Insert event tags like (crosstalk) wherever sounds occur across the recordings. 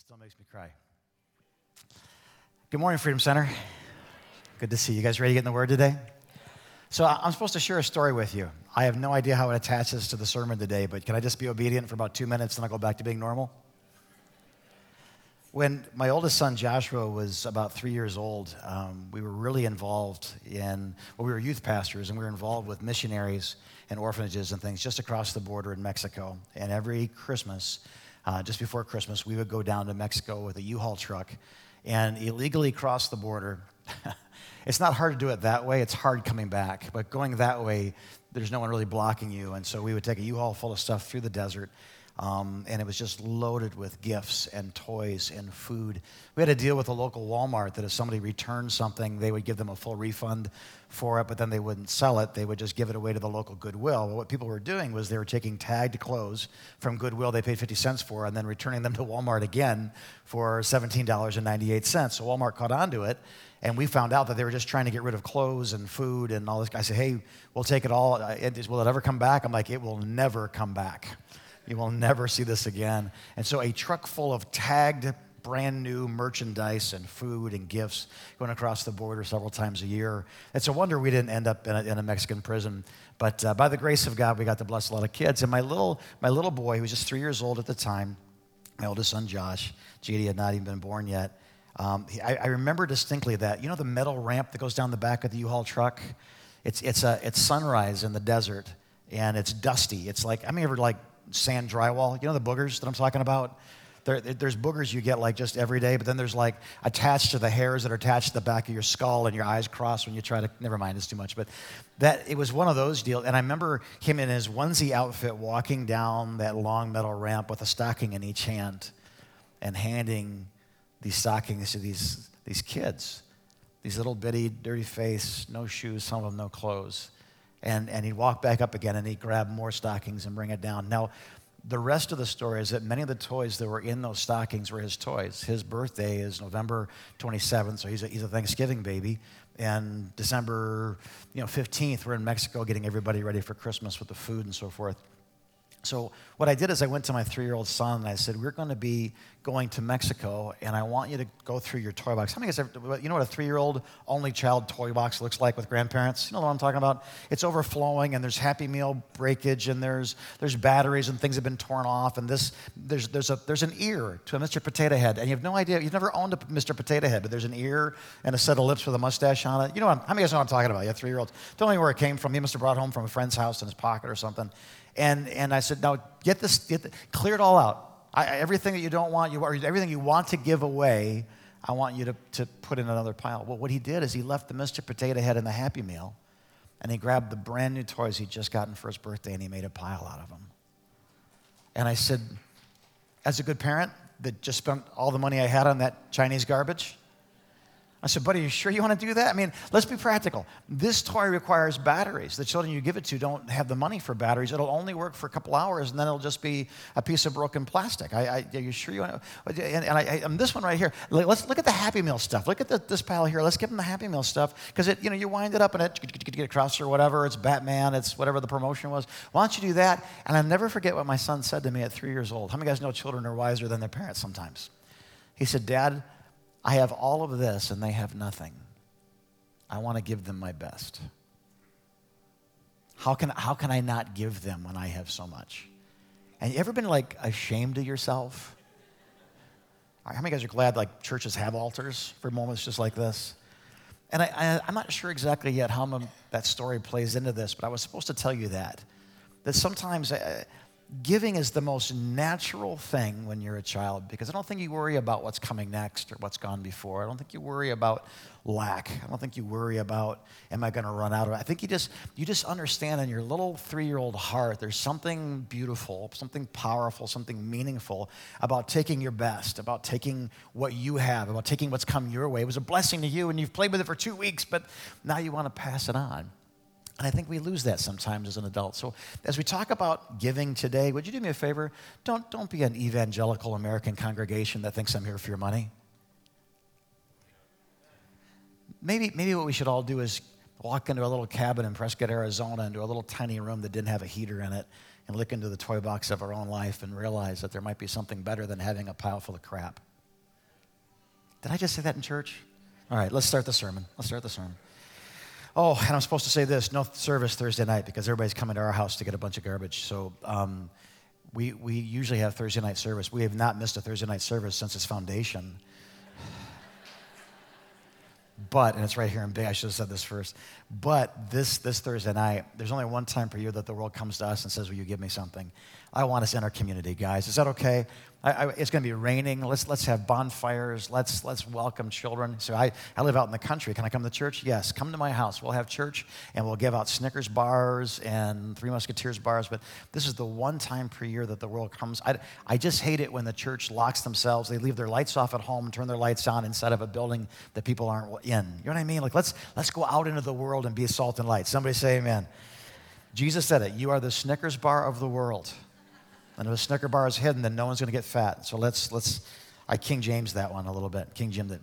still makes me cry. Good morning, Freedom Center. Good to see you. you guys ready to get in the Word today? So I'm supposed to share a story with you. I have no idea how it attaches to the sermon today, but can I just be obedient for about two minutes and I'll go back to being normal? When my oldest son Joshua was about three years old, um, we were really involved in, well, we were youth pastors and we were involved with missionaries and orphanages and things just across the border in Mexico. And every Christmas, uh, just before Christmas, we would go down to Mexico with a U-Haul truck and illegally cross the border. (laughs) it's not hard to do it that way. It's hard coming back. But going that way, there's no one really blocking you. And so we would take a U-Haul full of stuff through the desert um, and it was just loaded with gifts and toys and food. We had to deal with a local Walmart that if somebody returned something, they would give them a full refund for it, but then they wouldn't sell it. They would just give it away to the local Goodwill. What people were doing was they were taking tagged clothes from Goodwill they paid 50 cents for and then returning them to Walmart again for $17.98. So Walmart caught on to it. And we found out that they were just trying to get rid of clothes and food and all this. I said, hey, we'll take it all. Will it ever come back? I'm like, it will never come back. You will never see this again. And so, a truck full of tagged, brand new merchandise and food and gifts going across the border several times a year. It's a wonder we didn't end up in a, in a Mexican prison. But uh, by the grace of God, we got to bless a lot of kids. And my little, my little boy, who was just three years old at the time, my oldest son, Josh, JD had not even been born yet. Um, he, I, I, remember distinctly that. You know the metal ramp that goes down the back of the U-Haul truck? It's, it's, a, it's sunrise in the desert, and it's dusty. It's like, I mean, ever like sand drywall. You know the boogers that I'm talking about? There, there's boogers you get like just every day, but then there's like attached to the hairs that are attached to the back of your skull and your eyes cross when you try to. Never mind, it's too much. But that it was one of those deals, and I remember him in his onesie outfit walking down that long metal ramp with a stocking in each hand, and handing these stockings to these these kids, these little bitty, dirty face, no shoes, some of them no clothes and, and he'd walk back up again and he'd grab more stockings and bring it down. Now, the rest of the story is that many of the toys that were in those stockings were his toys. His birthday is November 27th, so he's a, he's a Thanksgiving baby. And December you know, 15th, we're in Mexico getting everybody ready for Christmas with the food and so forth. So, what I did is I went to my three year old son and I said, We're going to be going to Mexico and I want you to go through your toy box. How many of you you know what a three year old only child toy box looks like with grandparents? You know what I'm talking about? It's overflowing and there's Happy Meal breakage and there's, there's batteries and things have been torn off and this, there's, there's, a, there's an ear to a Mr. Potato Head and you have no idea, you've never owned a Mr. Potato Head, but there's an ear and a set of lips with a mustache on it. You know what, how many of you know what I'm talking about? You have three year olds. Don't know where it came from. He must have brought home from a friend's house in his pocket or something. And, and I said, now get this, get the, clear it all out. I, everything that you don't want, you, or everything you want to give away, I want you to, to put in another pile. Well, what he did is he left the Mr. Potato Head in the Happy Meal, and he grabbed the brand new toys he'd just gotten for his birthday, and he made a pile out of them. And I said, as a good parent that just spent all the money I had on that Chinese garbage, I said, buddy, are you sure you want to do that? I mean, let's be practical. This toy requires batteries. The children you give it to don't have the money for batteries. It'll only work for a couple hours, and then it'll just be a piece of broken plastic. I, I, are you sure you want to? And, and, I, and this one right here, let's look at the Happy Meal stuff. Look at the, this pile here. Let's give them the Happy Meal stuff because you know, you wind it up and it get across or whatever. It's Batman. It's whatever the promotion was. Why don't you do that? And I'll never forget what my son said to me at three years old. How many guys know children are wiser than their parents sometimes? He said, Dad. I have all of this and they have nothing. I want to give them my best. How can, how can I not give them when I have so much? And you ever been like ashamed of yourself? How many guys are glad like churches have altars for moments just like this? And I, am not sure exactly yet how that story plays into this, but I was supposed to tell you that. That sometimes uh, giving is the most natural thing when you're a child because I don't think you worry about what's coming next or what's gone before. I don't think you worry about lack. I don't think you worry about am I going to run out of it. I think you just you just understand in your little 3-year-old heart there's something beautiful, something powerful, something meaningful about taking your best, about taking what you have, about taking what's come your way. It was a blessing to you and you've played with it for 2 weeks, but now you want to pass it on. And I think we lose that sometimes as an adult. So as we talk about giving today, would you do me a favor? Don't, don't be an evangelical American congregation that thinks I'm here for your money. Maybe, maybe what we should all do is walk into a little cabin in Prescott, Arizona, into a little tiny room that didn't have a heater in it, and look into the toy box of our own life and realize that there might be something better than having a pile full of crap. Did I just say that in church? All right, let's start the sermon. Let's start the sermon. Oh, and I'm supposed to say this no service Thursday night because everybody's coming to our house to get a bunch of garbage. So um, we, we usually have Thursday night service. We have not missed a Thursday night service since its foundation. But, and it's right here in big, I should have said this first. But this, this Thursday night, there's only one time per year that the world comes to us and says, Will you give me something? I want us in our community, guys. Is that okay? I, I, it's going to be raining. Let's, let's have bonfires. Let's, let's welcome children. So I, I live out in the country. Can I come to church? Yes. Come to my house. We'll have church and we'll give out Snickers bars and Three Musketeers bars. But this is the one time per year that the world comes. I, I just hate it when the church locks themselves. They leave their lights off at home, turn their lights on inside of a building that people aren't in. You know what I mean? Like, let's, let's go out into the world and be salt and light. Somebody say amen. Jesus said it. You are the Snickers bar of the world. And if a Snicker bar is hidden, then no one's going to get fat. So let's, let's, I King James that one a little bit. King Jim did.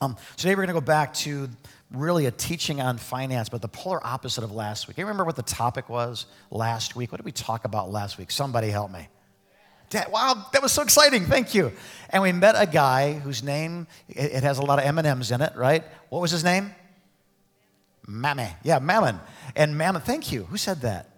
Um, today we're going to go back to really a teaching on finance, but the polar opposite of last week. You remember what the topic was last week? What did we talk about last week? Somebody help me. Dad, wow, that was so exciting. Thank you. And we met a guy whose name, it, it has a lot of M&Ms in it, right? What was his name? Mammon. Yeah, Mammon. And Mammon, thank you. Who said that?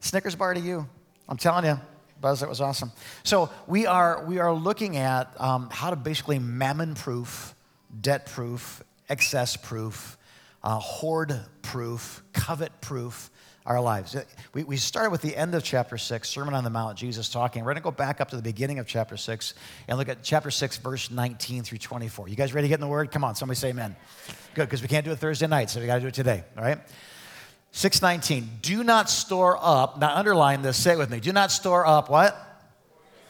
Snickers bar to you. I'm telling you. Buzz, that was awesome. So we are, we are looking at um, how to basically mammon-proof, debt-proof, excess-proof, uh, hoard-proof, covet-proof our lives. We, we started with the end of chapter 6, Sermon on the Mount, Jesus talking. We're going to go back up to the beginning of chapter 6 and look at chapter 6, verse 19 through 24. You guys ready to get in the Word? Come on, somebody say amen. Good, because we can't do it Thursday night, so we got to do it today, all right? 619. Do not store up, now underline this, say it with me. Do not store up what?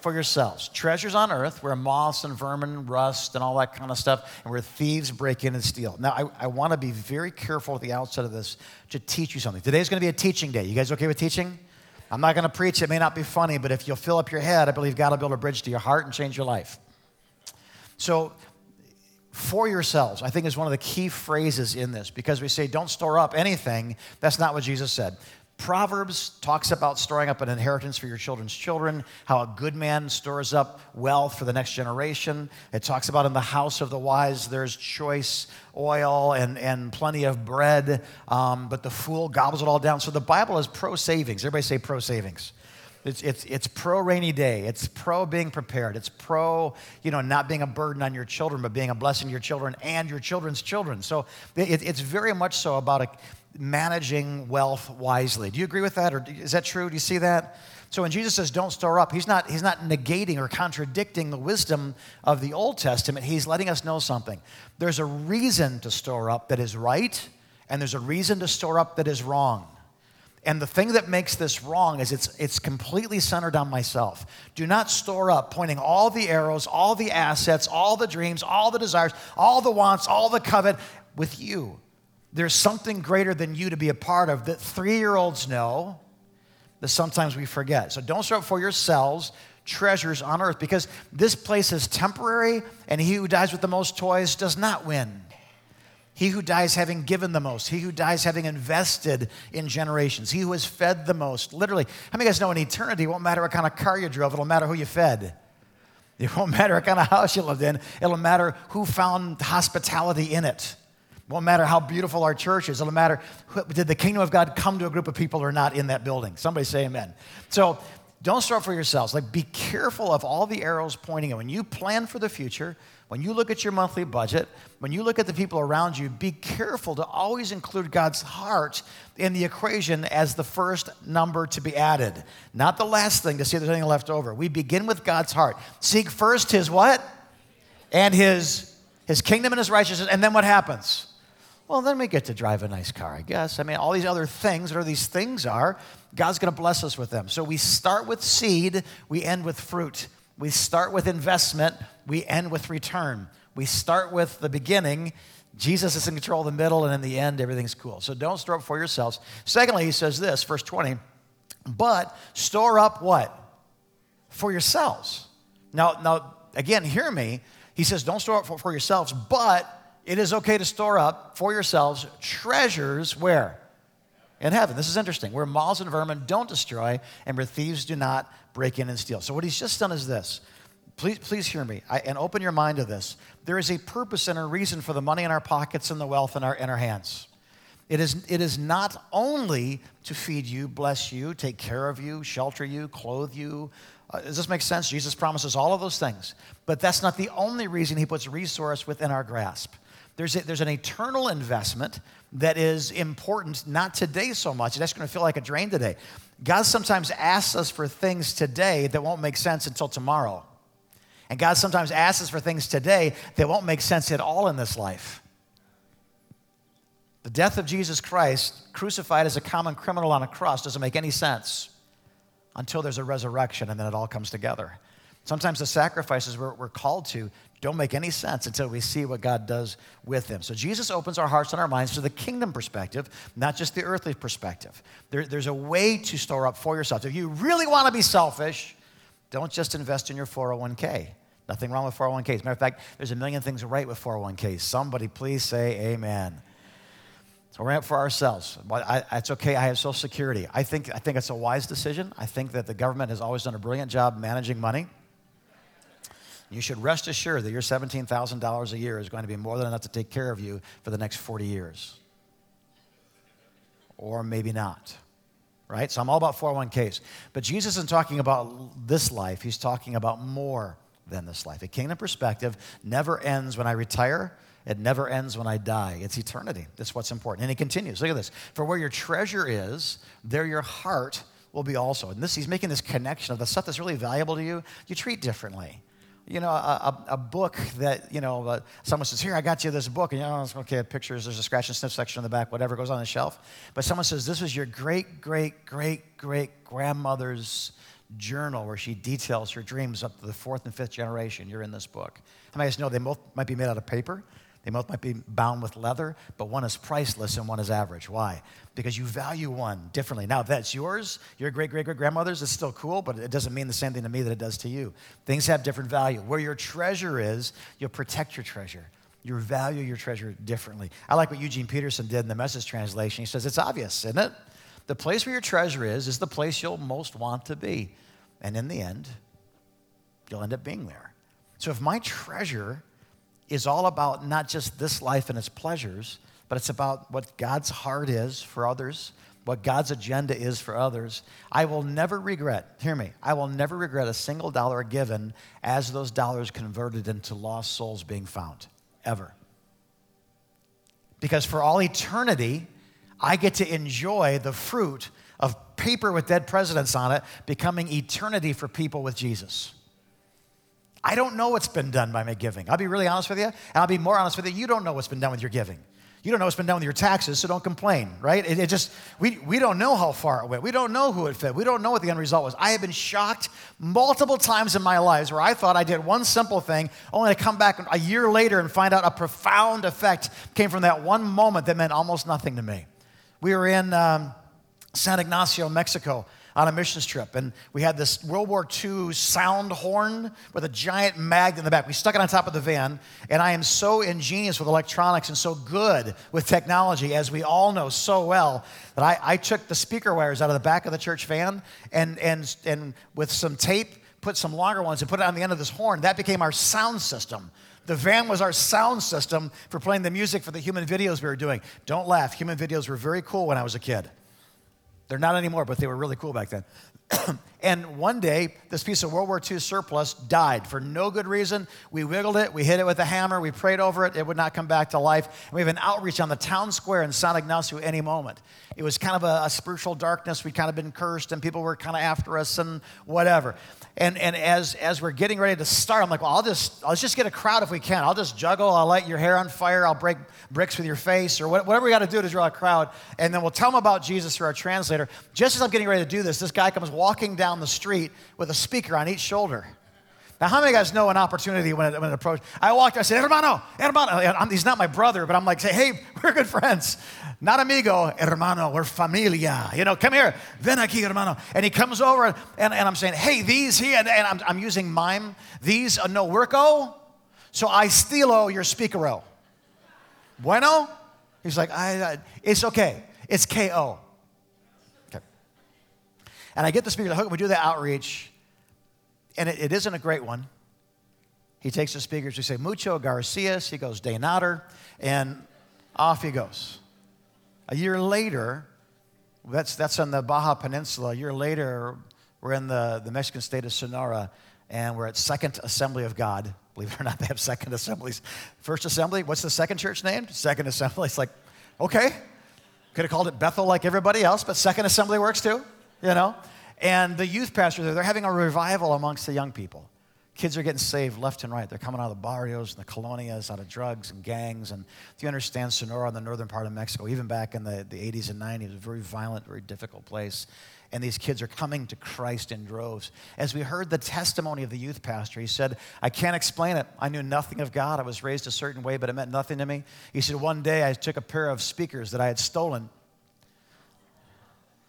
For yourselves. Treasures on earth where moths and vermin rust and all that kind of stuff, and where thieves break in and steal. Now, I, I want to be very careful at the outset of this to teach you something. Today's going to be a teaching day. You guys okay with teaching? I'm not going to preach. It may not be funny, but if you'll fill up your head, I believe God will build a bridge to your heart and change your life. So, for yourselves, I think is one of the key phrases in this because we say don't store up anything. That's not what Jesus said. Proverbs talks about storing up an inheritance for your children's children, how a good man stores up wealth for the next generation. It talks about in the house of the wise, there's choice oil and, and plenty of bread, um, but the fool gobbles it all down. So the Bible is pro savings. Everybody say pro savings. It's, it's, it's pro rainy day. It's pro being prepared. It's pro, you know, not being a burden on your children, but being a blessing to your children and your children's children. So it, it's very much so about a, managing wealth wisely. Do you agree with that? Or is that true? Do you see that? So when Jesus says don't store up, he's not, he's not negating or contradicting the wisdom of the Old Testament. He's letting us know something. There's a reason to store up that is right, and there's a reason to store up that is wrong. And the thing that makes this wrong is it's, it's completely centered on myself. Do not store up, pointing all the arrows, all the assets, all the dreams, all the desires, all the wants, all the covet with you. There's something greater than you to be a part of that three year olds know that sometimes we forget. So don't store up for yourselves treasures on earth because this place is temporary and he who dies with the most toys does not win. He who dies having given the most. He who dies having invested in generations. He who has fed the most. Literally, how many of you guys know in eternity it won't matter what kind of car you drove, it'll matter who you fed. It won't matter what kind of house you lived in, it'll matter who found hospitality in it. It won't matter how beautiful our church is. It'll matter who, did the kingdom of God come to a group of people or not in that building. Somebody say amen. So don't start for yourselves. Like be careful of all the arrows pointing in. When you plan for the future, when you look at your monthly budget, when you look at the people around you, be careful to always include God's heart in the equation as the first number to be added, not the last thing to see if there's anything left over. We begin with God's heart. Seek first his what? And his his kingdom and his righteousness, and then what happens? Well, then we get to drive a nice car, I guess. I mean, all these other things, whatever these things are, God's going to bless us with them. So we start with seed, we end with fruit. We start with investment, we end with return. We start with the beginning. Jesus is in control of the middle, and in the end, everything's cool. So don't store up for yourselves. Secondly, he says this, verse 20, but store up what? For yourselves. Now, now again, hear me. He says, don't store up for, for yourselves, but it is okay to store up for yourselves treasures where? in heaven. This is interesting. Where moths and vermin don't destroy and where thieves do not break in and steal. So, what he's just done is this please, please hear me I, and open your mind to this. There is a purpose and a reason for the money in our pockets and the wealth in our, in our hands. It is, it is not only to feed you, bless you, take care of you, shelter you, clothe you. Uh, does this make sense? Jesus promises all of those things. But that's not the only reason he puts resource within our grasp. There's, a, there's an eternal investment that is important, not today so much. That's going to feel like a drain today. God sometimes asks us for things today that won't make sense until tomorrow. And God sometimes asks us for things today that won't make sense at all in this life. The death of Jesus Christ, crucified as a common criminal on a cross, doesn't make any sense until there's a resurrection and then it all comes together. Sometimes the sacrifices we're, we're, called to don't make any sense until we see what God does with them. So Jesus opens our hearts and our minds to the kingdom perspective, not just the earthly perspective. There, there's a way to store up for yourself. If you really want to be selfish, don't just invest in your 401k. Nothing wrong with 401ks. Matter of fact, there's a million things right with 401ks. Somebody please say amen. So we're in it for ourselves. But I, it's okay. I have Social Security. I think, I think it's a wise decision. I think that the government has always done a brilliant job managing money. You should rest assured that your $17,000 a year is going to be more than enough to take care of you for the next 40 years. Or maybe not. Right? So I'm all about 401ks. But Jesus isn't talking about this life, he's talking about more than this life. A kingdom perspective never ends when I retire it never ends when I die. It's eternity. That's what's important. And he continues. Look at this. For where your treasure is, there your heart will be also. And this, he's making this connection of the stuff that's really valuable to you, you treat differently. You know, a, a, book that, you know, uh, someone says, Here, I got you this book. And, you know, it's okay, pictures, there's a scratch and sniff section in the back, whatever goes on the shelf. But someone says, This was your great, great, great, great grandmother's journal where she details her dreams up to the fourth and fifth generation. You're in this book. How many of you know they both might be made out of paper? They both might be bound with leather, but one is priceless and one is average. Why? Because you value one differently. Now, if that's yours, your great great great grandmother's, it's still cool, but it doesn't mean the same thing to me that it does to you. Things have different value. Where your treasure is, you'll protect your treasure. You value your treasure differently. I like what Eugene Peterson did in the message translation. He says, It's obvious, isn't it? The place where your treasure is, is the place you'll most want to be. And in the end, you'll end up being there. So if my treasure is all about not just this life and its pleasures, but it's about what God's heart is for others, what God's agenda is for others. I will never regret, hear me, I will never regret a single dollar given as those dollars converted into lost souls being found, ever. Because for all eternity, I get to enjoy the fruit of paper with dead presidents on it becoming eternity for people with Jesus. I don't know what's been done by my giving. I'll be really honest with you, and I'll be more honest with you. You don't know what's been done with your giving. You don't know what's been done with your taxes, so don't complain, right? It, it, just, we, we don't know how far it went. We don't know who it fed. We don't know what the end result was. I have been shocked multiple times in my lives where I thought I did one simple thing, only to come back a year later and find out a profound effect came from that one moment that meant almost nothing to me. We were in um, San Ignacio, Mexico, on a missions trip. And we had this World War II sound horn with a giant mag in the back. We stuck it on top of the van. And I am so ingenious with electronics and so good with technology, as we all know so well, that I, I took the speaker wires out of the back of the church van and, and, and with some tape, put some longer ones and put it on the end of this horn. That became our sound system. The van was our sound system for playing the music for the human videos we were doing. Don't laugh, human videos were very cool when I was a kid. They're not anymore, but they were really cool back then. (coughs) and one day, this piece of World War II surplus died for no good reason. We wiggled it, we hit it with a hammer, we prayed over it, it would not come back to life. And we have an outreach on the town square in San Ignacio any moment. It was kind of a, a spiritual darkness. We'd kind of been cursed, and people were kind of after us and whatever. And, and as, as we're getting ready to start, I'm like, well, I'll just, let's just get a crowd if we can. I'll just juggle, I'll light your hair on fire, I'll break bricks with your face, or whatever we got to do to draw a crowd. And then we'll tell them about Jesus through our translator. Just as I'm getting ready to do this, this guy comes walking down the street with a speaker on each shoulder. Now, how many of you guys know an opportunity when it, when it approached? I walked, I said, hermano, hermano. he's not my brother, but I'm like, say, hey, (laughs) we're good friends. Not amigo, hermano, we're familia. You know, come here, ven aquí, hermano. And he comes over, and, and I'm saying, hey, these here, and, and I'm, I'm using mime, these uh, no worko, so I stealo your speakero. Bueno? He's like, I, I, it's okay. It's KO. And I get the speaker, hook we do the outreach, and it, it isn't a great one. He takes the speakers, we say, Mucho Garcias. He goes, De Nader, and off he goes. A year later, that's, that's on the Baja Peninsula. A year later, we're in the, the Mexican state of Sonora, and we're at Second Assembly of God. Believe it or not, they have second assemblies. First assembly, what's the second church named? Second assembly. It's like, okay. Could have called it Bethel like everybody else, but second assembly works too, you know? And the youth pastor there, they're having a revival amongst the young people. Kids are getting saved left and right. They're coming out of the barrios and the colonias, out of drugs and gangs. And if you understand Sonora in the northern part of Mexico, even back in the, the 80s and 90s, it was a very violent, very difficult place. And these kids are coming to Christ in droves. As we heard the testimony of the youth pastor, he said, I can't explain it. I knew nothing of God. I was raised a certain way, but it meant nothing to me. He said, One day I took a pair of speakers that I had stolen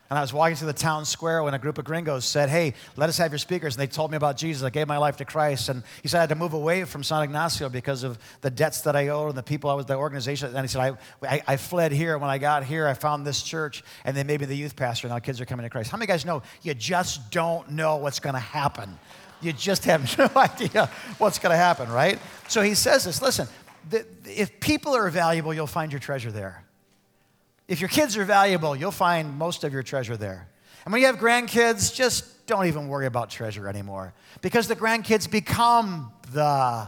and I was walking through the town square when a group of gringos said, Hey, let us have your speakers. And they told me about Jesus. I gave my life to Christ. And he said I had to move away from San Ignacio because of the debts that I owed and the people I was, the organization. And he said, I, I, I fled here. When I got here, I found this church. And then maybe the youth pastor. Now kids are coming to Christ. How many guys know you just don't know what's going to happen? You just have (laughs) no idea what's going to happen, right? So he says this listen, if people are valuable, you'll find your treasure there. If your kids are valuable, you'll find most of your treasure there. And when you have grandkids, just don't even worry about treasure anymore because the grandkids become the.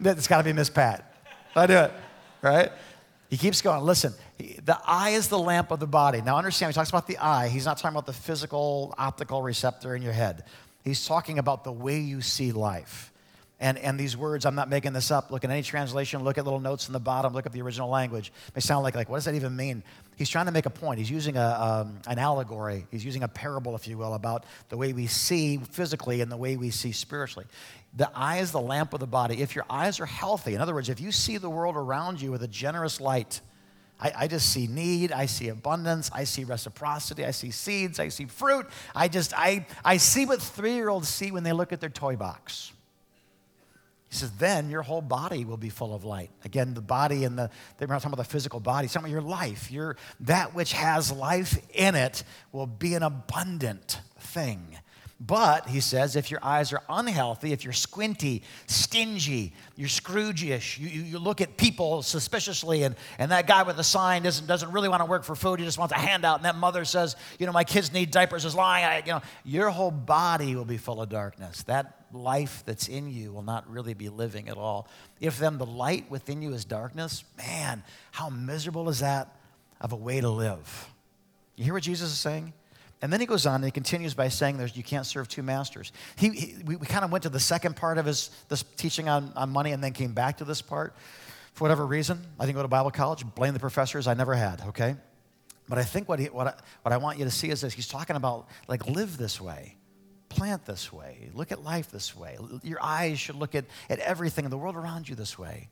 It's got to be Miss Pat. I do it, right? He keeps going. Listen, the eye is the lamp of the body. Now, understand, he talks about the eye. He's not talking about the physical optical receptor in your head. He's talking about the way you see life. And, and these words, I'm not making this up. Look at any translation, look at little notes in the bottom, look at the original language. They sound like, like what does that even mean? He's trying to make a point. He's using a, um, an allegory, he's using a parable, if you will, about the way we see physically and the way we see spiritually. The eye is the lamp of the body. If your eyes are healthy, in other words, if you see the world around you with a generous light, I, I, just see need, I see abundance, I see reciprocity, I see seeds, I see fruit. I just, I, I see what three year olds see when they look at their toy box. He says, then your whole body will be full of light. Again, the body and the, they're not talking about the physical body, Some of your life. Your, that which has life in it will be an abundant thing. But, he says, if your eyes are unhealthy, if you're squinty, stingy, you're Scrooge-ish, you, you, you, look at people suspiciously, and, and that guy with the sign doesn't, doesn't really want to work for food, he just wants a handout, and that mother says, you know, my kids need diapers, is lying, I, you know, your whole body will be full of darkness. That life that's in you will not really be living at all. If then the light within you is darkness, man, how miserable is that of a way to live? You hear what Jesus is saying? And then he goes on and he continues by saying there's, you can't serve two masters. He, he we, we kind of went to the second part of his this teaching on, on money and then came back to this part for whatever reason. I didn't go to Bible college, blame the professors, I never had, okay? But I think what, he, what, I, what I want you to see is this he's talking about like live this way plant this way, look at life this way. Your eyes should look at, at everything in the world around you this way.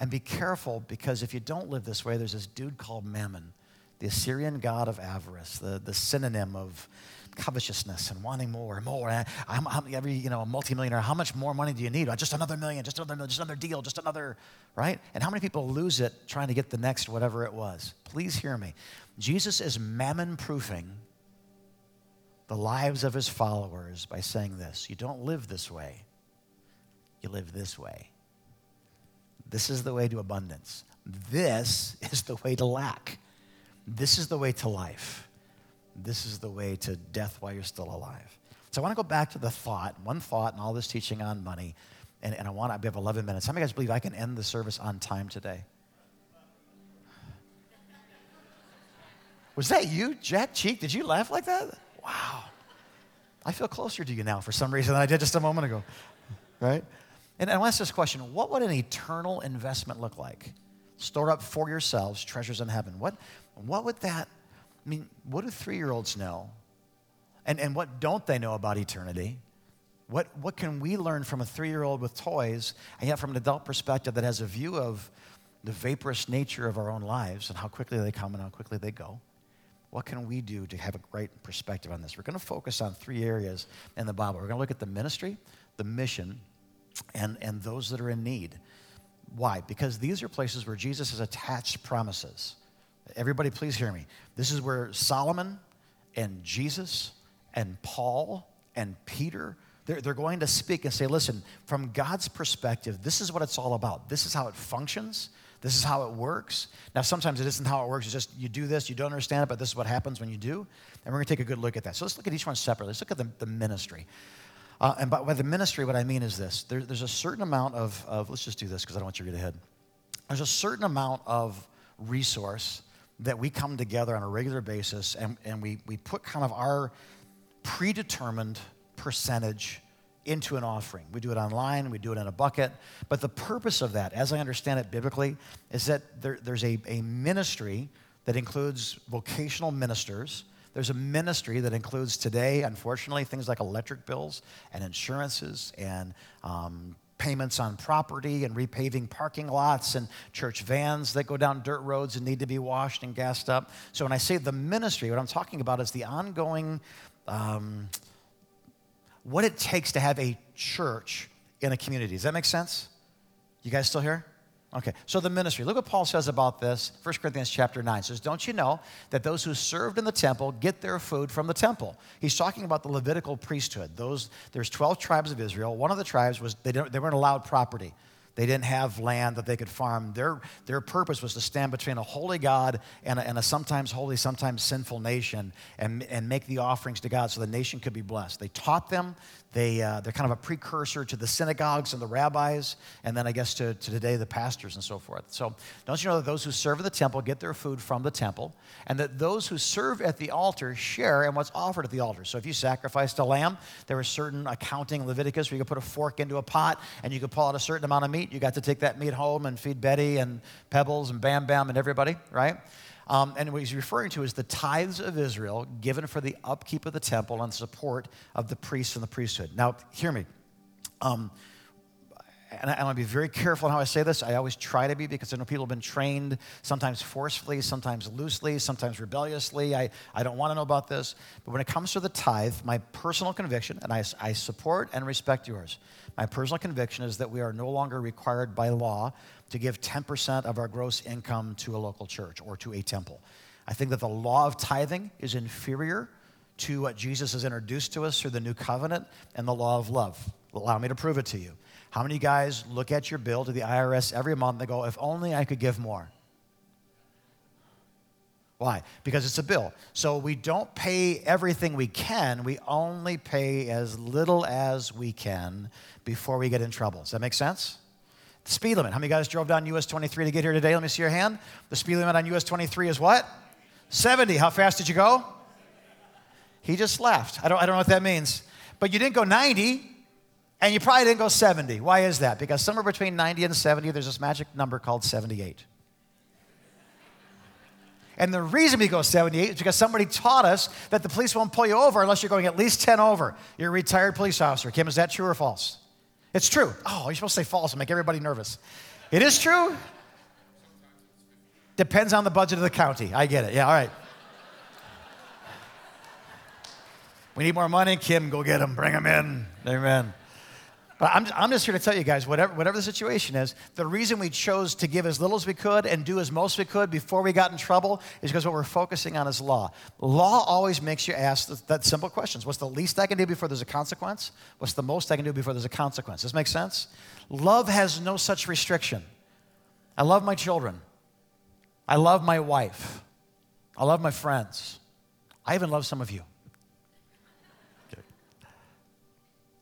And be careful because if you don't live this way, there's this dude called Mammon, the Assyrian god of avarice, the, the synonym of covetousness and wanting more and more. I'm, I'm, every, you know, a multimillionaire, how much more money do you need? Oh, just another million, just another, just another deal, just another, right? And how many people lose it trying to get the next whatever it was? Please hear me. Jesus is mammon proofing the lives of his followers by saying this You don't live this way, you live this way. This is the way to abundance. This is the way to lack. This is the way to life. This is the way to death while you're still alive. So I want to go back to the thought, one thought, and all this teaching on money. And, and I want to, we have 11 minutes. How many guys believe I can end the service on time today? Was that you, Jack Cheek? Did you laugh like that? Wow. I feel closer to you now for some reason than I did just a moment ago, right? And I want to ask this question What would an eternal investment look like? Store up for yourselves treasures in heaven. What, what would that, I mean, what do three year olds know? And, and what don't they know about eternity? What, what can we learn from a three year old with toys, and yet from an adult perspective that has a view of the vaporous nature of our own lives and how quickly they come and how quickly they go? What can we do to have a great perspective on this? We're going to focus on three areas in the Bible. We're going to look at the ministry, the mission, and, and those that are in need. Why? Because these are places where Jesus has attached promises. Everybody, please hear me. This is where Solomon and Jesus and Paul and Peter, They're, they're going to speak and say, listen, from God's perspective, this is what it's all about. This is how it functions. This is how it works. Now, sometimes it isn't how it works. It's just you do this, you don't understand it, but this is what happens when you do. And we're going to take a good look at that. So let's look at each one separately. Let's look at the, the ministry. Uh, and by, by, the ministry, what I mean is this there, there's a certain amount of, of let's just do this because I don't want you to get ahead. There's a certain amount of resource that we come together on a regular basis and, and we, we put kind of our predetermined percentage into an offering. We do it online, we do it in a bucket. But the purpose of that, as I understand it biblically, is that there, there's a, a ministry that includes vocational ministers. There's a ministry that includes today, unfortunately, things like electric bills and insurances and um, payments on property and repaving parking lots and church vans that go down dirt roads and need to be washed and gassed up. So when I say the ministry, what I'm talking about is the ongoing. Um, what it takes to have a church in a community. Does that make sense? You guys still here? Okay, so the ministry. Look what Paul says about this. 1 Corinthians chapter 9 says, Don't you know that those who served in the temple get their food from the temple? He's talking about the Levitical priesthood. Those, there's 12 tribes of Israel. One of the tribes was, they, they weren't allowed property. They didn't have land that they could farm. Their, their purpose was to stand between a holy God and a, and a sometimes holy, sometimes sinful nation and, and make the offerings to God so the nation could be blessed. They taught them. They, uh, they're kind of a precursor to the synagogues and the rabbis, and then I guess to, to today the pastors and so forth. So, don't you know that those who serve at the temple get their food from the temple, and that those who serve at the altar share in what's offered at the altar? So, if you sacrificed a lamb, there was certain accounting Leviticus where you could put a fork into a pot and you could pull out a certain amount of meat. You got to take that meat home and feed Betty and Pebbles and Bam Bam and everybody, right? Um, and what he's referring to is the tithes of Israel given for the upkeep of the temple and support of the priests and the priesthood. Now, hear me. Um, and I, I want to be very careful in how I say this. I always try to be because I know people have been trained sometimes forcefully, sometimes loosely, sometimes rebelliously. I, I don't want to know about this. But when it comes to the tithe, my personal conviction, and I, I support and respect yours, my personal conviction is that we are no longer required by law to give 10% of our gross income to a local church or to a temple. I think that the law of tithing is inferior to what Jesus has introduced to us through the new covenant and the law of love. Allow me to prove it to you. How many guys look at your bill to the IRS every month and go, if only I could give more? Why? Because it's a bill. So we don't pay everything we can, we only pay as little as we can before we get in trouble. Does that make sense? The speed limit. How many guys drove down US 23 to get here today? Let me see your hand. The speed limit on US 23 is what? 70. How fast did you go? He just laughed. I don't, I don't know what that means. But you didn't go 90, and you probably didn't go 70. Why is that? Because somewhere between 90 and 70, there's this magic number called 78. And the reason we go 78 is because somebody taught us that the police won't pull you over unless you're going at least 10 over. You're a retired police officer. Kim, is that true or false? It's true. Oh, you're supposed to say false and make everybody nervous. It is true. Depends on the budget of the county. I get it. Yeah, all right. We need more money. Kim, go get them. Bring them in. Amen. But I'm, I'm just here to tell you guys, whatever, whatever the situation is, the reason we chose to give as little as we could and do as most we could before we got in trouble is because what we're focusing on is law. Law always makes you ask that simple questions. What's the least I can do before there's a consequence? What's the most I can do before there's a consequence? Does this make sense? Love has no such restriction. I love my children. I love my wife. I love my friends. I even love some of you.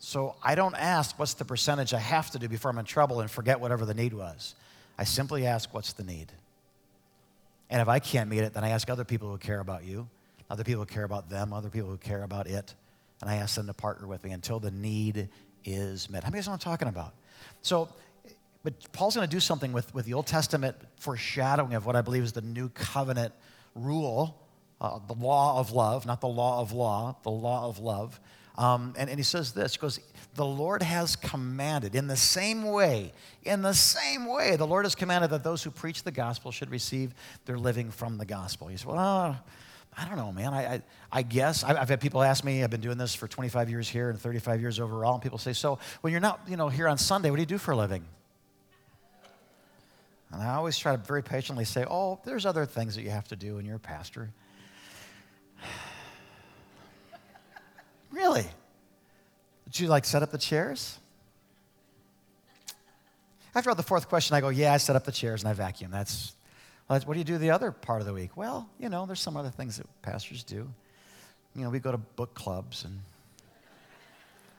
So I don't ask what's the percentage I have to do before I'm in trouble and forget whatever the need was. I simply ask what's the need. And if I can't meet it, then I ask other people who care about you, other people who care about them, other people who care about it, and I ask them to partner with me until the need is met. How many guys know what I'm talking about? So, but Paul's going to do something with, with the Old Testament foreshadowing of what I believe is the new covenant rule, uh, the law of love, not the law of law, the law of love. Um, and, and he says this He goes, The Lord has commanded, in the same way, in the same way, the Lord has commanded that those who preach the gospel should receive their living from the gospel. He says, Well, I don't know, man. I, I, I guess I've had people ask me. I've been doing this for 25 years here and 35 years overall. And people say, "So when you're not, you know, here on Sunday, what do you do for a living?" And I always try to very patiently say, "Oh, there's other things that you have to do when you're a pastor." Really? Did you like set up the chairs? After the fourth question, I go, Yeah, I set up the chairs and I vacuum. That's, well, what do you do the other part of the week? Well, you know, there's some other things that pastors do. You know, we go to book clubs and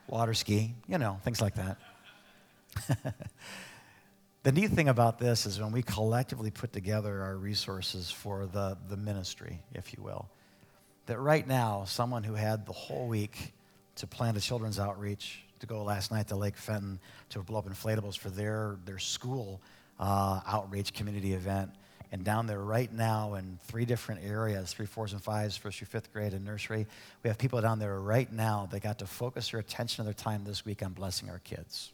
water ski, you know, things like that. (laughs) the neat thing about this is when we collectively put together our resources for the, the ministry, if you will, that right now, someone who had the whole week to plan a children's outreach, to go last night to Lake Fenton to blow up inflatables for their, their school uh, outreach community event. And down there right now in three different areas, three, fours, and fives, first through fifth grade and nursery, we have people down there right now that got to focus their attention and their time this week on blessing our kids.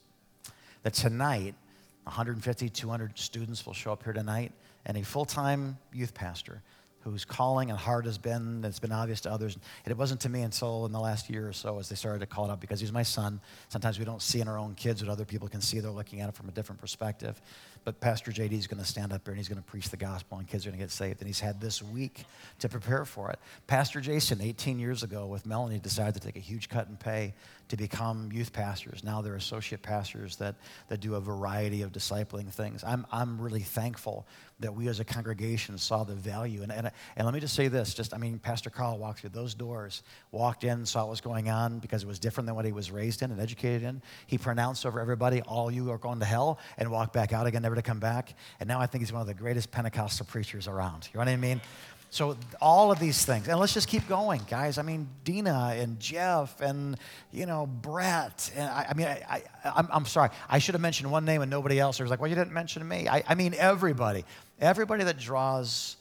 That tonight, 150, 200 students will show up here tonight, and a full time youth pastor whose calling and heart has been, it's been obvious to others. And it wasn't to me until in the last year or so as they started to call it out because he's my son. Sometimes we don't see in our own kids what other people can see. They're looking at it from a different perspective. But Pastor JD is going to stand up there and he's going to preach the gospel and kids are going to get saved. And he's had this week to prepare for it. Pastor Jason, 18 years ago with Melanie, decided to take a huge cut in pay to become youth pastors. Now they're associate pastors that, that do a variety of discipling things. I'm, I'm really thankful that we as a congregation saw the value. And, and, and let me just say this just, I mean, Pastor Carl walked through those doors, walked in, saw what was going on because it was different than what he was raised in and educated in. He pronounced over everybody, all you are going to hell, and walked back out again, never to come back. And now I think he's one of the greatest Pentecostal preachers around. You know what I mean? So all of these things, and let's just keep going, guys. I mean, Dina and Jeff and you know Brett, and I, I mean, I, I, am sorry, I should have mentioned one name and nobody else. There was like, well, you didn't mention me. I, I mean, everybody, everybody that draws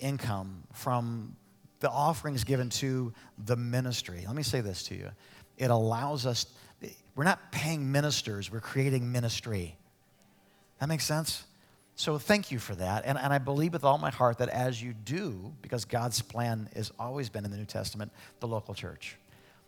income from the offerings given to the ministry. Let me say this to you: it allows us. We're not paying ministers; we're creating ministry. That makes sense. So thank you for that. And, and I believe with all my heart that as you do, because God's plan has always been in the New Testament, the local church.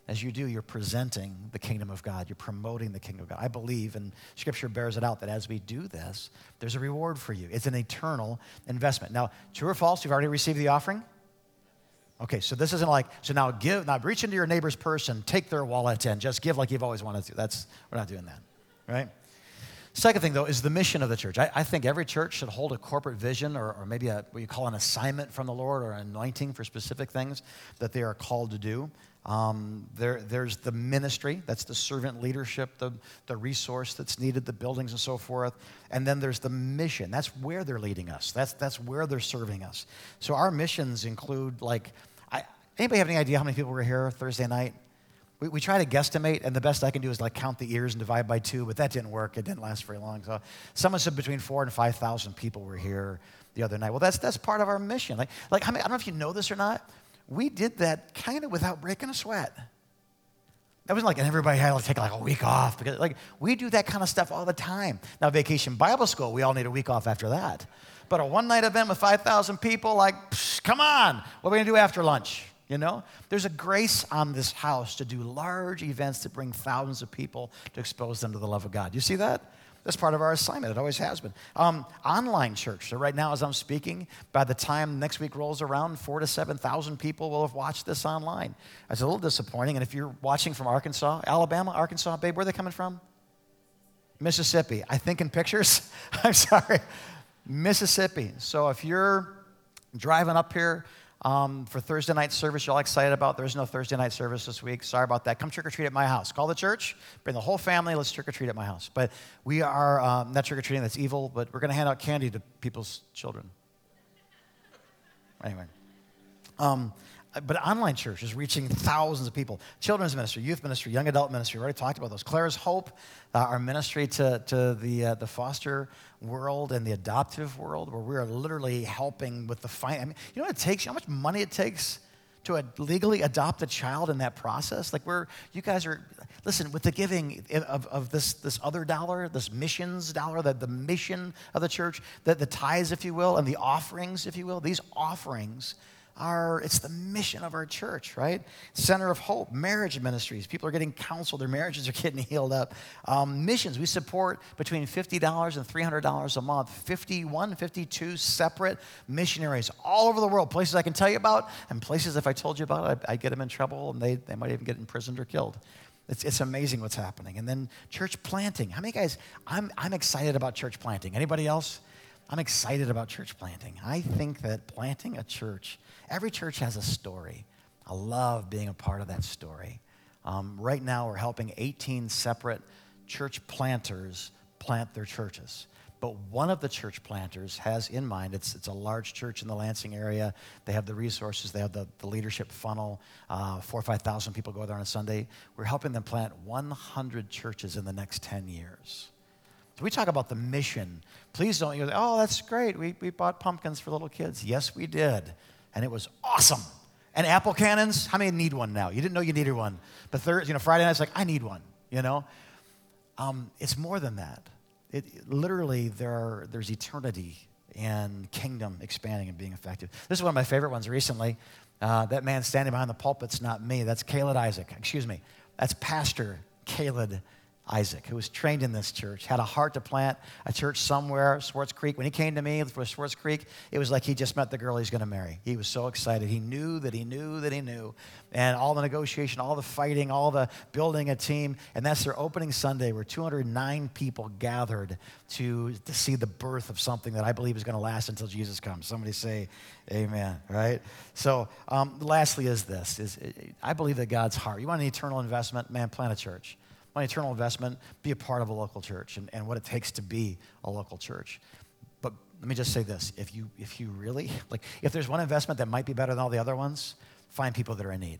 As you do, you're presenting the kingdom of God. You're promoting the kingdom of God. I believe, and Scripture bears it out, that as we do this, there's a reward for you. It's an eternal investment. Now, true or false, you've already received the offering? Okay, so this isn't like, so now give, now reach into your neighbor's purse and take their wallet and just give like you've always wanted to. That's, we're not doing that, right? Second thing, though, is the mission of the church. I, I think every church should hold a corporate vision or, or maybe a, what you call an assignment from the Lord or an anointing for specific things that they are called to do. Um, there, there's the ministry, that's the servant leadership, the, the resource that's needed, the buildings and so forth. And then there's the mission. That's where they're leading us, that's, that's where they're serving us. So our missions include, like, I, anybody have any idea how many people were here Thursday night? We, we try to guesstimate, and the best I can do is like count the ears and divide by two, but that didn't work. It didn't last very long. So someone said between four and 5,000 people were here the other night. Well, that's, that's part of our mission. Like, like I, mean, I don't know if you know this or not. We did that kind of without breaking a sweat. That wasn't like everybody had to take like a week off because like we do that kind of stuff all the time. Now, vacation Bible school, we all need a week off after that. But a one night event with 5,000 people, like, psh, come on, what are we gonna do after lunch? You know, there's a grace on this house to do large events that bring thousands of people to expose them to the love of God. You see that? That's part of our assignment. It always has been. Um, online church. So right now, as I'm speaking, by the time next week rolls around, four to seven thousand people will have watched this online. That's a little disappointing. And if you're watching from Arkansas, Alabama, Arkansas, babe, where are they coming from? Mississippi. I think in pictures. (laughs) I'm sorry, Mississippi. So if you're driving up here um, for Thursday night service, you're all excited about. There's no Thursday night service this week. Sorry about that. Come trick or treat at my house. Call the church, bring the whole family. Let's trick or treat at my house. But we are um, not trick or treating. That's evil. But we're going to hand out candy to people's children. Anyway. Um, but online church is reaching thousands of people. Children's ministry, youth ministry, young adult ministry. We already talked about those. Claire's Hope, uh, our ministry to, to the, uh, the foster world and the adoptive world, where we are literally helping with the fin- I mean, you know what it takes? You know how much money it takes to legally adopt a child in that process? Like we're, you guys are, listen, with the giving of, of this, this other dollar, this missions dollar, the, the mission of the church, the, the tithes, if you will, and the offerings, if you will, these offerings our it's the mission of our church right center of hope marriage ministries people are getting counseled their marriages are getting (laughs) healed up um, missions we support between $50 and $300 a month 51 52 separate missionaries all over the world places i can tell you about and places if i told you about it I'd get them in trouble and they, they might even get imprisoned or killed It's, it's amazing what's happening. And then church planting. How many guys, I'm, I'm excited about church planting. Anybody else? I'm excited about church planting. I think that planting a church, every church has a story. I love being a part of that story. Um, right now, we're helping 18 separate church planters plant their churches. But one of the church planters has in mind, it's, it's a large church in the Lansing area. They have the resources, they have the, the leadership funnel. Uh, four or 5,000 people go there on a Sunday. We're helping them plant 100 churches in the next 10 years. So we talk about the mission. Please don't, you oh, that's great. We, we bought pumpkins for little kids. Yes, we did. And it was awesome. And apple cannons, how many need one now? You didn't know you needed one. But Thursday, you know, Friday night's like, I need one, you know? Um, it's more than that. It, literally, there are, there's eternity and kingdom expanding and being effective. This is one of my favorite ones recently. Uh, that man standing behind the pulpit's not me. That's Caleb Isaac. Excuse me. That's Pastor Caleb Isaac, who was trained in this church, had a heart to plant a church somewhere, Swartz Creek. When he came to me for Swartz Creek, it was like he just met the girl he's going to marry. He was so excited. He knew that he knew that he knew. And all the negotiation, all the fighting, all the building a team. And that's their opening Sunday where 209 people gathered to, to see the birth of something that I believe is going to last until Jesus comes. Somebody say, Amen, right? So, um, lastly, is this: is I believe that God's heart. You want an eternal investment? Man, plant a church my eternal investment, be a part of a local church and, and what it takes to be a local church. But let me just say this if you, if you really, (laughs) like, if there's one investment that might be better than all the other ones, find people that are in need.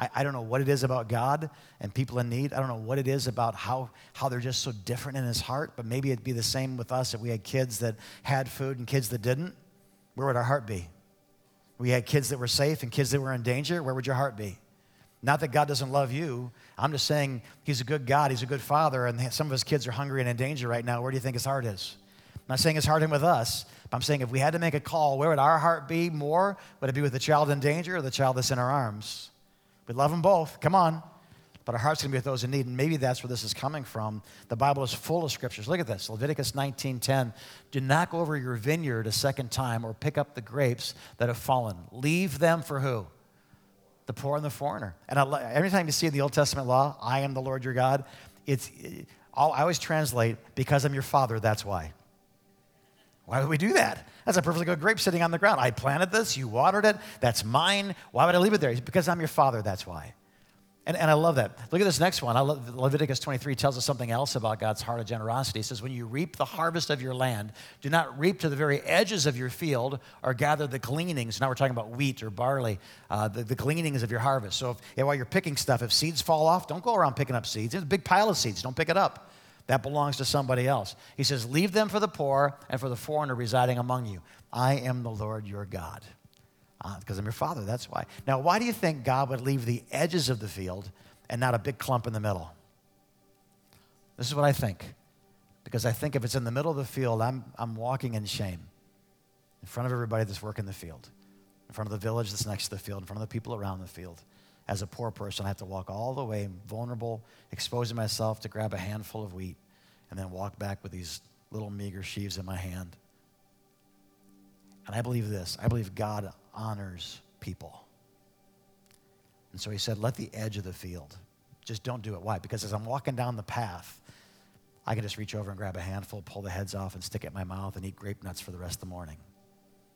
I, I don't know what it is about God and people in need. I don't know what it is about how, how they're just so different in his heart, but maybe it'd be the same with us if we had kids that had food and kids that didn't. Where would our heart be? We had kids that were safe and kids that were in danger. Where would your heart be? Not that God doesn't love you. I'm just saying He's a good God. He's a good Father. And some of His kids are hungry and in danger right now. Where do you think His heart is? I'm not saying His heart in with us, but I'm saying if we had to make a call, where would our heart be more? Would it be with the child in danger or the child that's in our arms? We love them both. Come on. But our heart's going to be with those in need. And maybe that's where this is coming from. The Bible is full of scriptures. Look at this Leviticus 19:10. Do not go over your vineyard a second time or pick up the grapes that have fallen. Leave them for who? The poor and the foreigner. And I, every time you see in the Old Testament law, I am the Lord your God, it's, I always translate, because I'm your father, that's why. Why would we do that? That's a perfectly good grape sitting on the ground. I planted this, you watered it, that's mine. Why would I leave it there? Because I'm your father, that's why. And, and I love that. Look at this next one. Love, Leviticus 23 tells us something else about God's heart of generosity. It says, When you reap the harvest of your land, do not reap to the very edges of your field or gather the gleanings. Now we're talking about wheat or barley, uh, the, the gleanings of your harvest. So if, while you're picking stuff, if seeds fall off, don't go around picking up seeds. There's a big pile of seeds. Don't pick it up. That belongs to somebody else. He says, Leave them for the poor and for the foreigner residing among you. I am the Lord your God because uh, I'm your father, that's why. Now, why do you think God would leave the edges of the field and not a big clump in the middle? This is what I think. Because I think if it's in the middle of the field, I'm, I'm walking in shame in front of everybody that's working the field, in front of the village that's next to the field, in front of the people around the field. As a poor person, I have to walk all the way, vulnerable, exposing myself to grab a handful of wheat, and then walk back with these little meager sheaves in my hand. And I believe this I believe God honors people. And so he said, Let the edge of the field. Just don't do it. Why? Because as I'm walking down the path, I can just reach over and grab a handful, pull the heads off, and stick it in my mouth and eat grape nuts for the rest of the morning.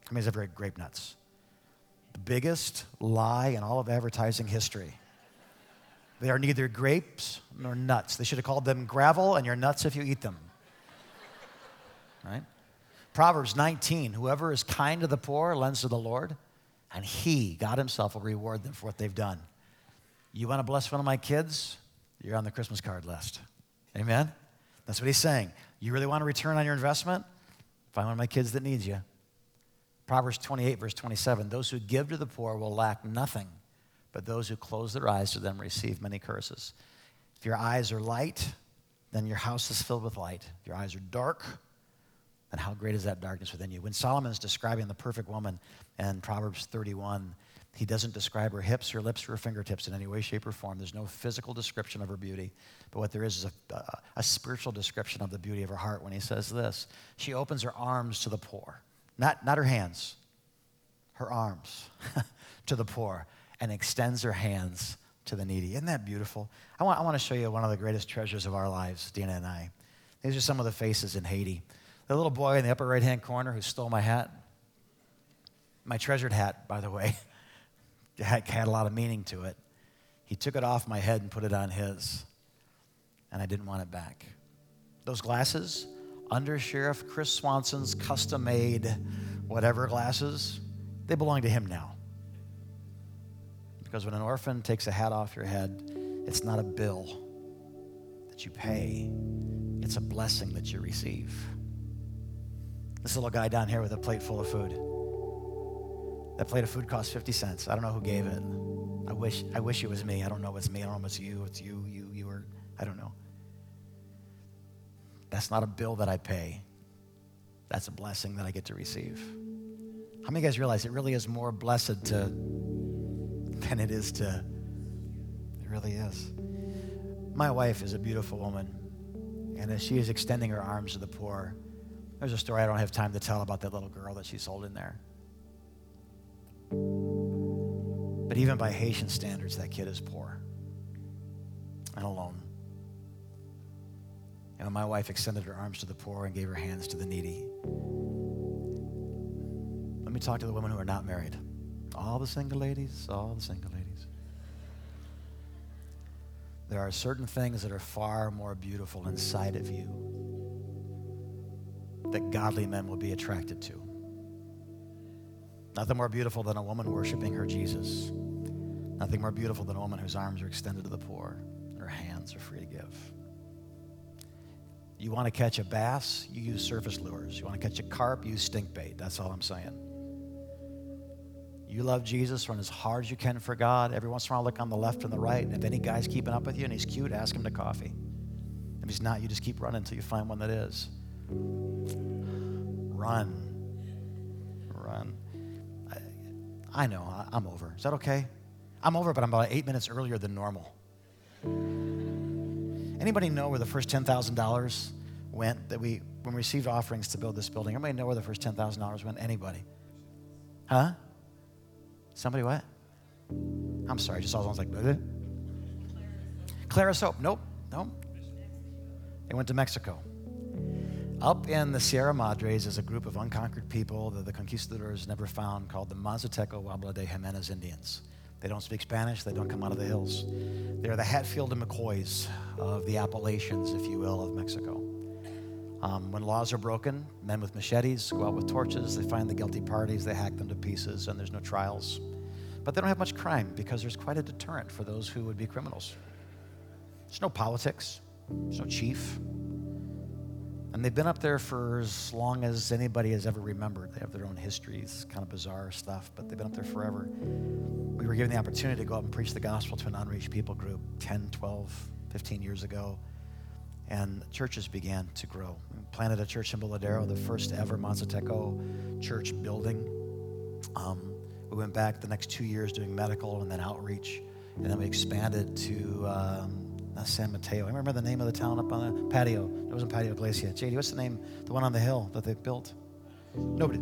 How many has ever had grape nuts? The biggest lie in all of advertising history. They are neither grapes nor nuts. They should have called them gravel, and you're nuts if you eat them. Right? Proverbs 19 Whoever is kind to the poor lends to the Lord, and He, God Himself, will reward them for what they've done. You want to bless one of my kids? You're on the Christmas card list. Amen? That's what He's saying. You really want to return on your investment? Find one of my kids that needs you. Proverbs 28, verse 27 Those who give to the poor will lack nothing, but those who close their eyes to them receive many curses. If your eyes are light, then your house is filled with light. If your eyes are dark, and how great is that darkness within you. When Solomon is describing the perfect woman in Proverbs 31, he doesn't describe her hips, her lips, or her fingertips in any way, shape, or form. There's no physical description of her beauty. But what there is is a, a, a spiritual description of the beauty of her heart when he says this She opens her arms to the poor, not, not her hands, her arms (laughs) to the poor, and extends her hands to the needy. Isn't that beautiful? I want, I want to show you one of the greatest treasures of our lives, Dina and I. These are some of the faces in Haiti. The little boy in the upper right hand corner who stole my hat, my treasured hat, by the way, (laughs) had a lot of meaning to it. He took it off my head and put it on his, and I didn't want it back. Those glasses, Under Sheriff Chris Swanson's custom made whatever glasses, they belong to him now. Because when an orphan takes a hat off your head, it's not a bill that you pay, it's a blessing that you receive. This little guy down here with a plate full of food. That plate of food cost 50 cents. I don't know who gave it. I wish, I wish it was me. I don't know it's me. I don't know it's you. It's you, you, you, or I don't know. That's not a bill that I pay. That's a blessing that I get to receive. How many of you guys realize it really is more blessed to than it is to? It really is. My wife is a beautiful woman, and as she is extending her arms to the poor, there's a story I don't have time to tell about that little girl that she sold in there. But even by Haitian standards, that kid is poor and alone. And when my wife extended her arms to the poor and gave her hands to the needy, let me talk to the women who are not married. All the single ladies, all the single ladies. There are certain things that are far more beautiful inside of you that godly men will be attracted to. Nothing more beautiful than a woman worshiping her Jesus. Nothing more beautiful than a woman whose arms are extended to the poor and her hands are free to give. You want to catch a bass, you use surface lures. You want to catch a carp, use stink bait. That's all I'm saying. You love Jesus, run as hard as you can for God. Every once in a while, look on the left and the right. And if any guy's keeping up with you and he's cute, ask him to coffee. If he's not, you just keep running until you find one that is. Run. Run. I, I know, I, I'm over. Is that okay? I'm over, but I'm about eight minutes earlier than normal. Anybody know where the first $10,000 went that we, when we received offerings to build this building? Anybody know where the first $10,000 went? Anybody? Huh? Somebody what? I'm sorry, just all sounds like, Bleh. Clara Soap. Nope, nope. They went to Mexico. Up in the Sierra Madres is a group of unconquered people that the conquistadors never found called the Mazateco Huautla de Jimenez Indians. They don't speak Spanish, they don't come out of the hills. They're the Hatfield and McCoys of the Appalachians, if you will, of Mexico. Um, when laws are broken, men with machetes go out with torches, they find the guilty parties, they hack them to pieces, and there's no trials. But they don't have much crime because there's quite a deterrent for those who would be criminals. There's no politics, there's no chief. And they've been up there for as long as anybody has ever remembered. They have their own histories, kind of bizarre stuff, but they've been up there forever. We were given the opportunity to go up and preach the gospel to an unreached people group 10, 12, 15 years ago and churches began to grow. We planted a church in Boladero, the first ever Mazateco church building. Um, we went back the next two years doing medical and then outreach, and then we expanded to um, San Mateo. I remember the name of the town up on the patio. It wasn't Patio Iglesia. JD, what's the name? The one on the hill that they built? Nobody.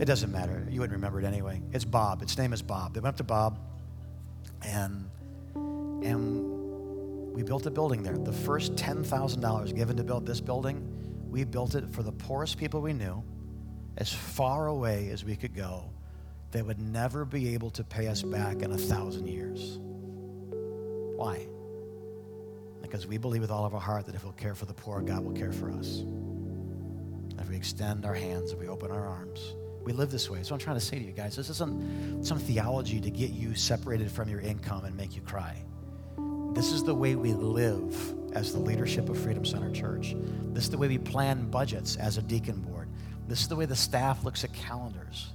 It doesn't matter. You wouldn't remember it anyway. It's Bob. Its name is Bob. They went up to Bob, and and we built a building there. The first $10,000 given to build this building, we built it for the poorest people we knew, as far away as we could go. They would never be able to pay us back in a thousand years. Why? Because we believe with all of our heart that if we'll care for the poor, God will care for us. If we extend our hands, if we open our arms, we live this way. So I'm trying to say to you guys. This isn't some theology to get you separated from your income and make you cry. This is the way we live as the leadership of Freedom Center Church. This is the way we plan budgets as a deacon board. This is the way the staff looks at calendars.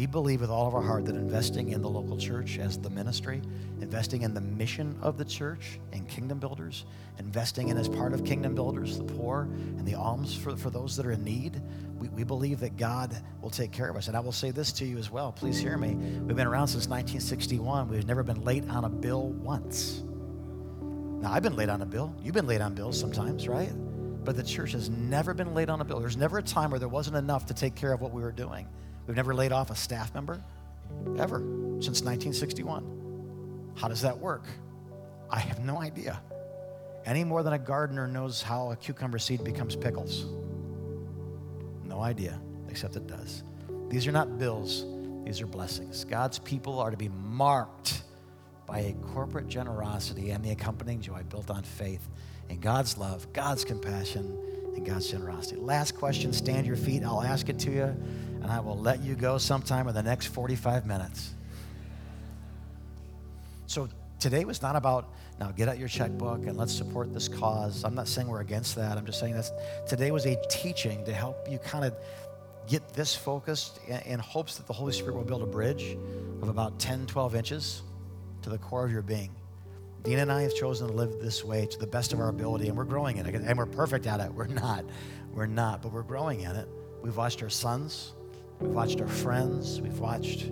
We believe with all of our heart that investing in the local church as the ministry, investing in the mission of the church and kingdom builders, investing in as part of kingdom builders the poor and the alms for, for those that are in need, we, we believe that God will take care of us. And I will say this to you as well. Please hear me. We've been around since 1961. We've never been late on a bill once. Now, I've been late on a bill. You've been late on bills sometimes, right? But the church has never been late on a bill. There's never a time where there wasn't enough to take care of what we were doing. We've never laid off a staff member, ever, since 1961. How does that work? I have no idea. Any more than a gardener knows how a cucumber seed becomes pickles. No idea, except it does. These are not bills, these are blessings. God's people are to be marked by a corporate generosity and the accompanying joy built on faith in God's love, God's compassion, and God's generosity. Last question stand your feet. I'll ask it to you, and I will let you go sometime in the next 45 minutes. So today was not about now get out your checkbook and let's support this cause. I'm not saying we're against that. I'm just saying that today was a teaching to help you kind of get this focused in hopes that the Holy Spirit will build a bridge of about 10, 12 inches to the core of your being. Dean and I have chosen to live this way to the best of our ability, and we're growing in it. And we're perfect at it. We're not. We're not, but we're growing in it. We've watched our sons, we've watched our friends, we've watched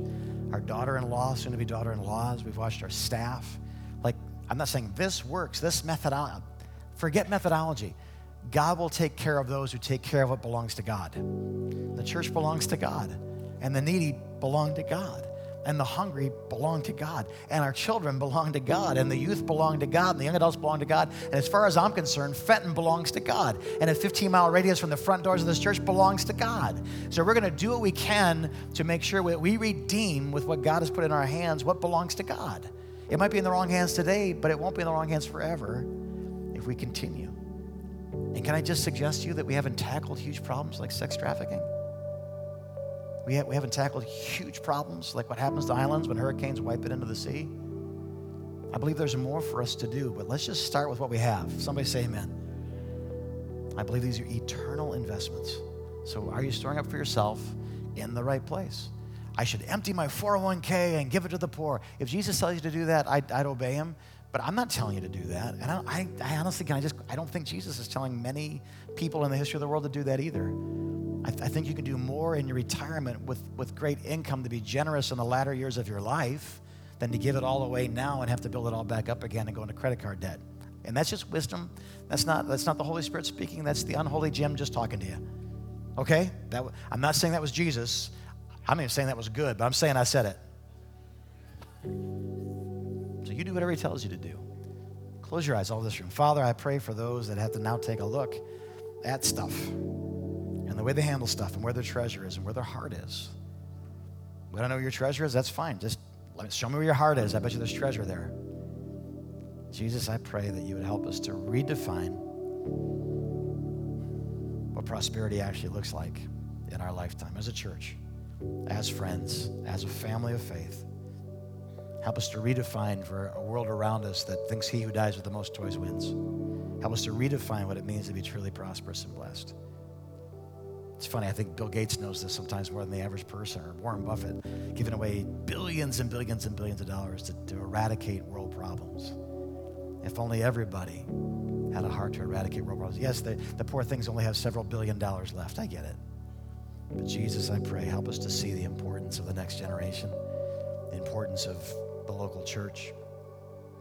our daughter in law, soon to be daughter in laws, we've watched our staff. Like, I'm not saying this works, this methodology. Forget methodology. God will take care of those who take care of what belongs to God. The church belongs to God, and the needy belong to God and the hungry belong to God, and our children belong to God, and the youth belong to God, and the young adults belong to God. And as far as I'm concerned, Fenton belongs to God, and a 15 mile radius from the front doors of this church belongs to God. So we're going to do what we can to make sure that we redeem with what God has put in our hands what belongs to God. It might be in the wrong hands today, but it won't be in the wrong hands forever if we continue. And can I just suggest to you that we haven't tackled huge problems like sex trafficking? We, ha- we haven't tackled huge problems like what happens to islands when hurricanes wipe it into the sea. I believe there's more for us to do, but let's just start with what we have. Somebody say amen. I believe these are eternal investments. So are you storing up for yourself in the right place? I should empty my 401k and give it to the poor. If Jesus tells you to do that, I'd, I'd obey him. But I'm not telling you to do that. And I, I, I honestly can I just I don't think Jesus is telling many people in the history of the world to do that either. I, th- I think you can do more in your retirement with, with great income to be generous in the latter years of your life than to give it all away now and have to build it all back up again and go into credit card debt. And that's just wisdom. That's not, that's not the Holy Spirit speaking. That's the unholy Jim just talking to you. Okay? That, I'm not saying that was Jesus. I'm not even saying that was good, but I'm saying I said it. So you do whatever he tells you to do. Close your eyes, all this room. Father, I pray for those that have to now take a look at stuff and the way they handle stuff and where their treasure is and where their heart is. We don't know where your treasure is, that's fine. Just show me where your heart is. I bet you there's treasure there. Jesus, I pray that you would help us to redefine what prosperity actually looks like in our lifetime as a church, as friends, as a family of faith. Help us to redefine for a world around us that thinks he who dies with the most toys wins. Help us to redefine what it means to be truly prosperous and blessed. It's funny, I think Bill Gates knows this sometimes more than the average person, or Warren Buffett, giving away billions and billions and billions of dollars to, to eradicate world problems. If only everybody had a heart to eradicate world problems. Yes, the, the poor things only have several billion dollars left. I get it. But Jesus, I pray, help us to see the importance of the next generation, the importance of the local church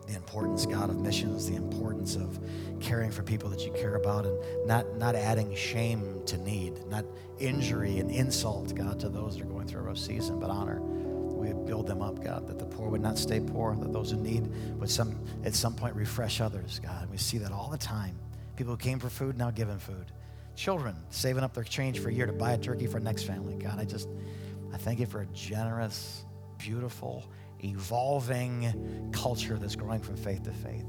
the importance, God, of missions, the importance of caring for people that you care about, and not, not adding shame to need, not injury and insult, God, to those that are going through a rough season, but honor. We build them up, God, that the poor would not stay poor, that those who need would some, at some point refresh others, God. We see that all the time. People who came for food now giving food. Children saving up their change for a year to buy a turkey for next family. God, I just, I thank you for a generous, beautiful, evolving culture that's growing from faith to faith.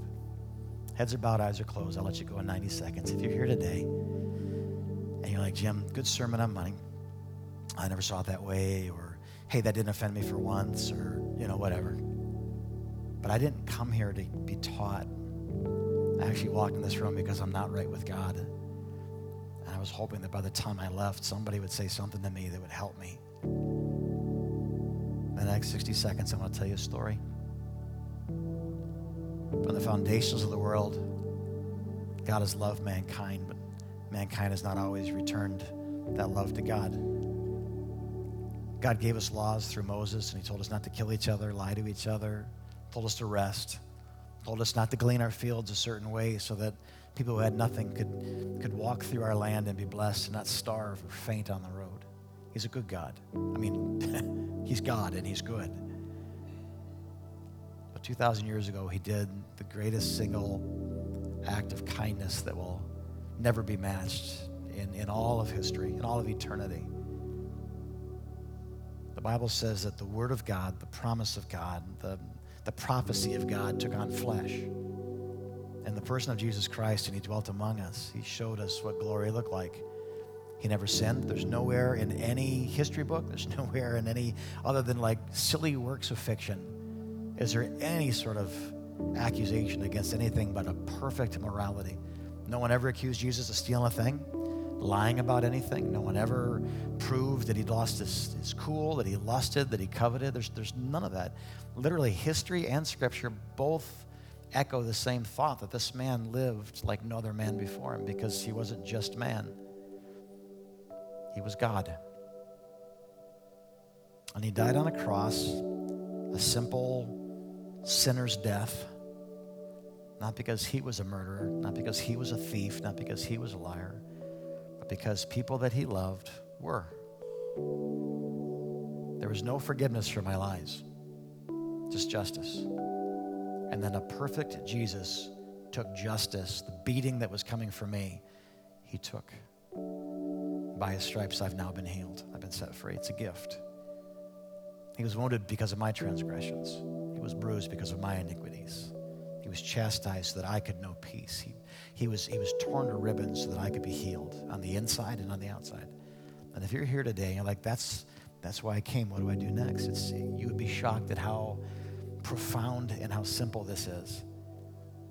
Heads are bowed, eyes are closed. I'll let you go in 90 seconds. If you're here today and you're like, Jim, good sermon on money. I never saw it that way, or hey, that didn't offend me for once, or you know, whatever. But I didn't come here to be taught. I actually walked in this room because I'm not right with God. And I was hoping that by the time I left, somebody would say something to me that would help me the next 60 seconds, I'm going to tell you a story. From the foundations of the world, God has loved mankind, but mankind has not always returned that love to God. God gave us laws through Moses, and He told us not to kill each other, lie to each other, told us to rest, told us not to glean our fields a certain way so that people who had nothing could, could walk through our land and be blessed and not starve or faint on the road. He's a good God. I mean, (laughs) He's God and He's good. But 2,000 years ago, he did the greatest single act of kindness that will never be matched in, in all of history, in all of eternity. The Bible says that the Word of God, the promise of God, the, the prophecy of God took on flesh. And the person of Jesus Christ, and He dwelt among us. He showed us what glory looked like. He never sinned. There's nowhere in any history book, there's (laughs) nowhere in any other than like silly works of fiction, is there any sort of accusation against anything but a perfect morality. No one ever accused Jesus of stealing a thing, lying about anything. No one ever proved that he lost his, his cool, that he lusted, that he coveted. There's, there's none of that. Literally, history and scripture both echo the same thought that this man lived like no other man before him because he wasn't just man, he was God. And he died on a cross, a simple sinner's death, not because he was a murderer, not because he was a thief, not because he was a liar, but because people that he loved were. There was no forgiveness for my lies, just justice. And then a perfect Jesus took justice, the beating that was coming for me, he took. By his stripes, I've now been healed. I've been set free. It's a gift. He was wounded because of my transgressions, he was bruised because of my iniquities. He was chastised so that I could know peace. He, he, was, he was torn to ribbons so that I could be healed on the inside and on the outside. And if you're here today, you're like, that's, that's why I came. What do I do next? It's, you would be shocked at how profound and how simple this is.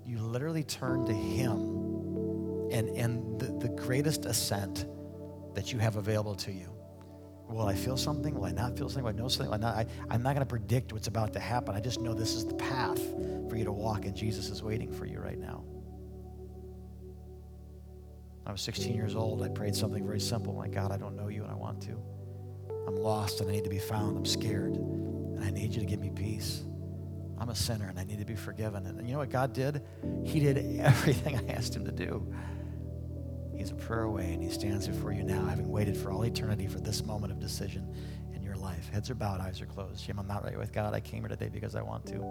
You literally turn to Him and, and the, the greatest ascent that you have available to you. Will I feel something? Will I not feel something? Will I know something? Will I not? I, I'm not going to predict what's about to happen. I just know this is the path for you to walk, and Jesus is waiting for you right now. I was 16 years old. I prayed something very simple. My God, I don't know you and I want to. I'm lost and I need to be found. I'm scared and I need you to give me peace. I'm a sinner and I need to be forgiven. And you know what God did? He did (laughs) everything I asked him to do. He's a prayer away and he stands before you now, having waited for all eternity for this moment of decision in your life. Heads are bowed, eyes are closed. Jim, I'm not right with God. I came here today because I want to.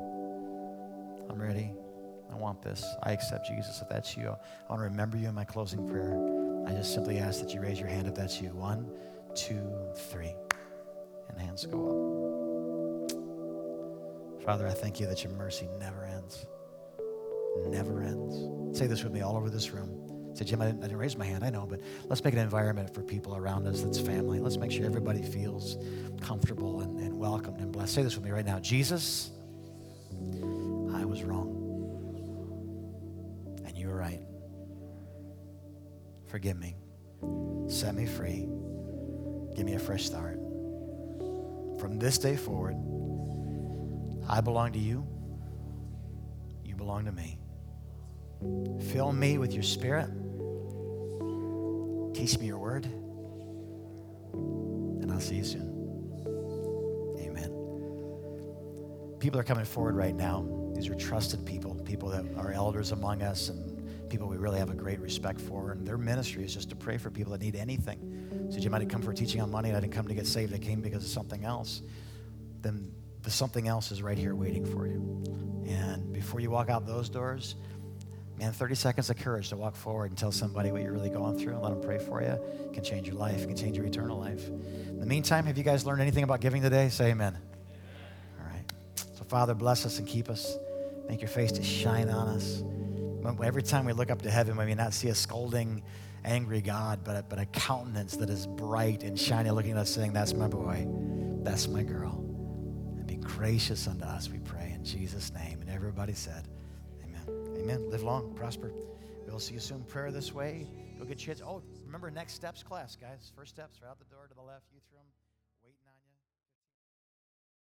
I'm ready. I want this. I accept Jesus if that's you. I want to remember you in my closing prayer. I just simply ask that you raise your hand if that's you. One, two, three. And hands go up. Father, I thank you that your mercy never ends. Never ends. Say this with me all over this room. Say, Jim, I didn't, I didn't raise my hand. I know, but let's make an environment for people around us that's family. Let's make sure everybody feels comfortable and, and welcomed and blessed. Say this with me right now. Jesus, I was wrong. And you were right. Forgive me. Set me free. Give me a fresh start. From this day forward, I belong to you. You belong to me. Fill me with your spirit. Teach me your word. And I'll see you soon. Amen. People are coming forward right now. These are trusted people, people that are elders among us and people we really have a great respect for. And their ministry is just to pray for people that need anything. So you might have come for teaching on money I didn't come to get saved. I came because of something else. Then the something else is right here waiting for you. And before you walk out those doors, man, 30 seconds of courage to walk forward and tell somebody what you're really going through and let them pray for you. It can change your life, can change your eternal life. In the meantime, have you guys learned anything about giving today? Say amen. All right. So, Father, bless us and keep us. Make your face to shine on us. Every time we look up to heaven, we may not see a scolding, angry God, but a, but a countenance that is bright and shiny, looking at us saying, That's my boy, that's my girl. And be gracious unto us, we pray, in Jesus' name. And everybody said, Amen. Live long, prosper. We'll see you soon. Prayer this way. Go get your kids. Oh, remember next steps class, guys. First steps right out the door to the left, youth room.